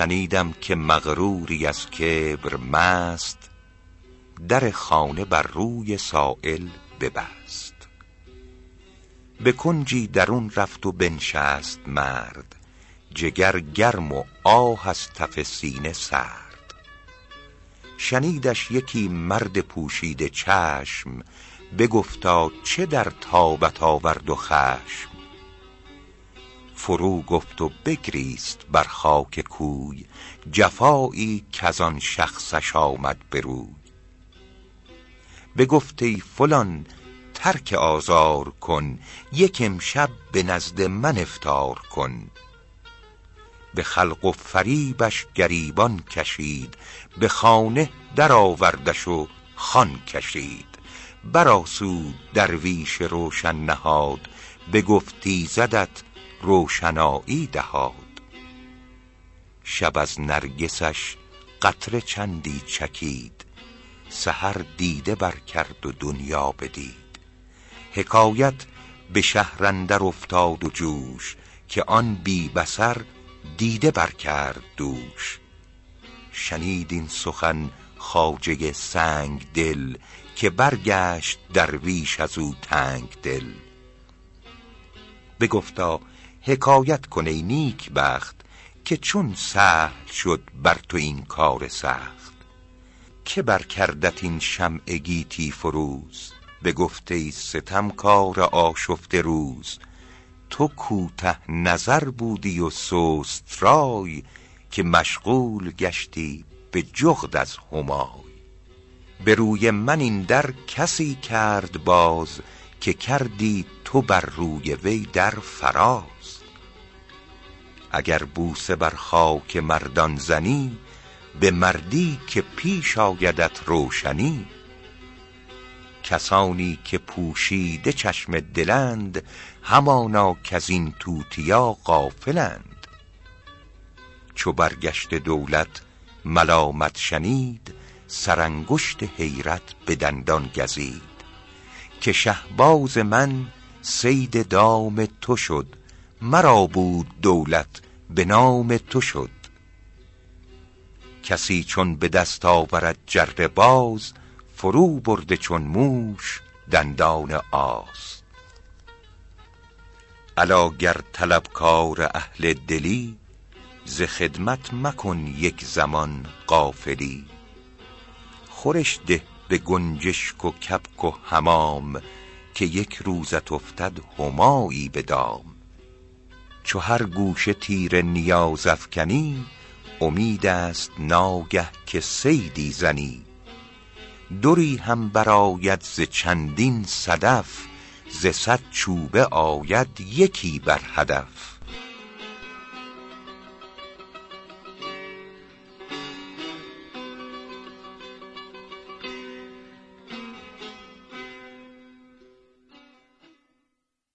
شنیدم که مغروری از کبر مست در خانه بر روی سائل ببست. به کنجی درون رفت و بنشست مرد جگر گرم و آه از تف سینه سرد. شنیدش یکی مرد پوشیده چشم بگفتا چه در تابت آورد و خشم. فرو گفت و بگریست بر خاک کوی جفایی کز آن شخصش آمد به روی. بگفت ای فلان ترک آزار کن یک امشب به نزد من افطار کن. به خلق و فریبش گریبان کشید به خانه در آوردش و خوان کشید. برآسود درویش روشن نهاد بگفت زدت روشنایی دهاد. شب از نرگسش قطره چندی چکید سحر دیده بر کرد و دنیا بدید. حکایت به شهر اندر افتاد و جوش که آن بی بصر دیده بر کرد دوش. شنید این سخن خواجه سنگ دل که برگشت درویش از او تنگ دل. بگفتا حکایت کن ای نیک بخت که چون سهل شد بر تو این کار سخت. که بر کردت این شمع گیتی فروز؟ بگفت ای ستمکار آشفته روز تو کوته نظر بودی و سست رای که مشغول گشتی به جغد از همای. به روی من این در کسی کرد باز که کردی تو بر روی وی در فراز. اگر بوسه بر خاک مردان زنی به مردی که پیش آیدت روشنی. کسانی که پوشیده چشم دلند همانا کز این توتیا غافلند. چو برگشت دولت ملامت شنید سرانگشت حیرت به دندان گزید. که شهباز من صید دام تو شد مرا بود دولت به نام تو شد. کسی چون به دست آورد جره باز فرو برده چون موش دندان آز الا گر طلبکار اهل دلی ز خدمت مکن یک زمان غافلی خورش ده به گنجشک و کبک و حمام که یک روزت افتد همایی به دام. چو هر گوشه تیر نیاز افکنی امید است ناگه که صیدی زنی. دری هم برآید ز چندین صدف ز صد چوبه آید یکی بر هدف.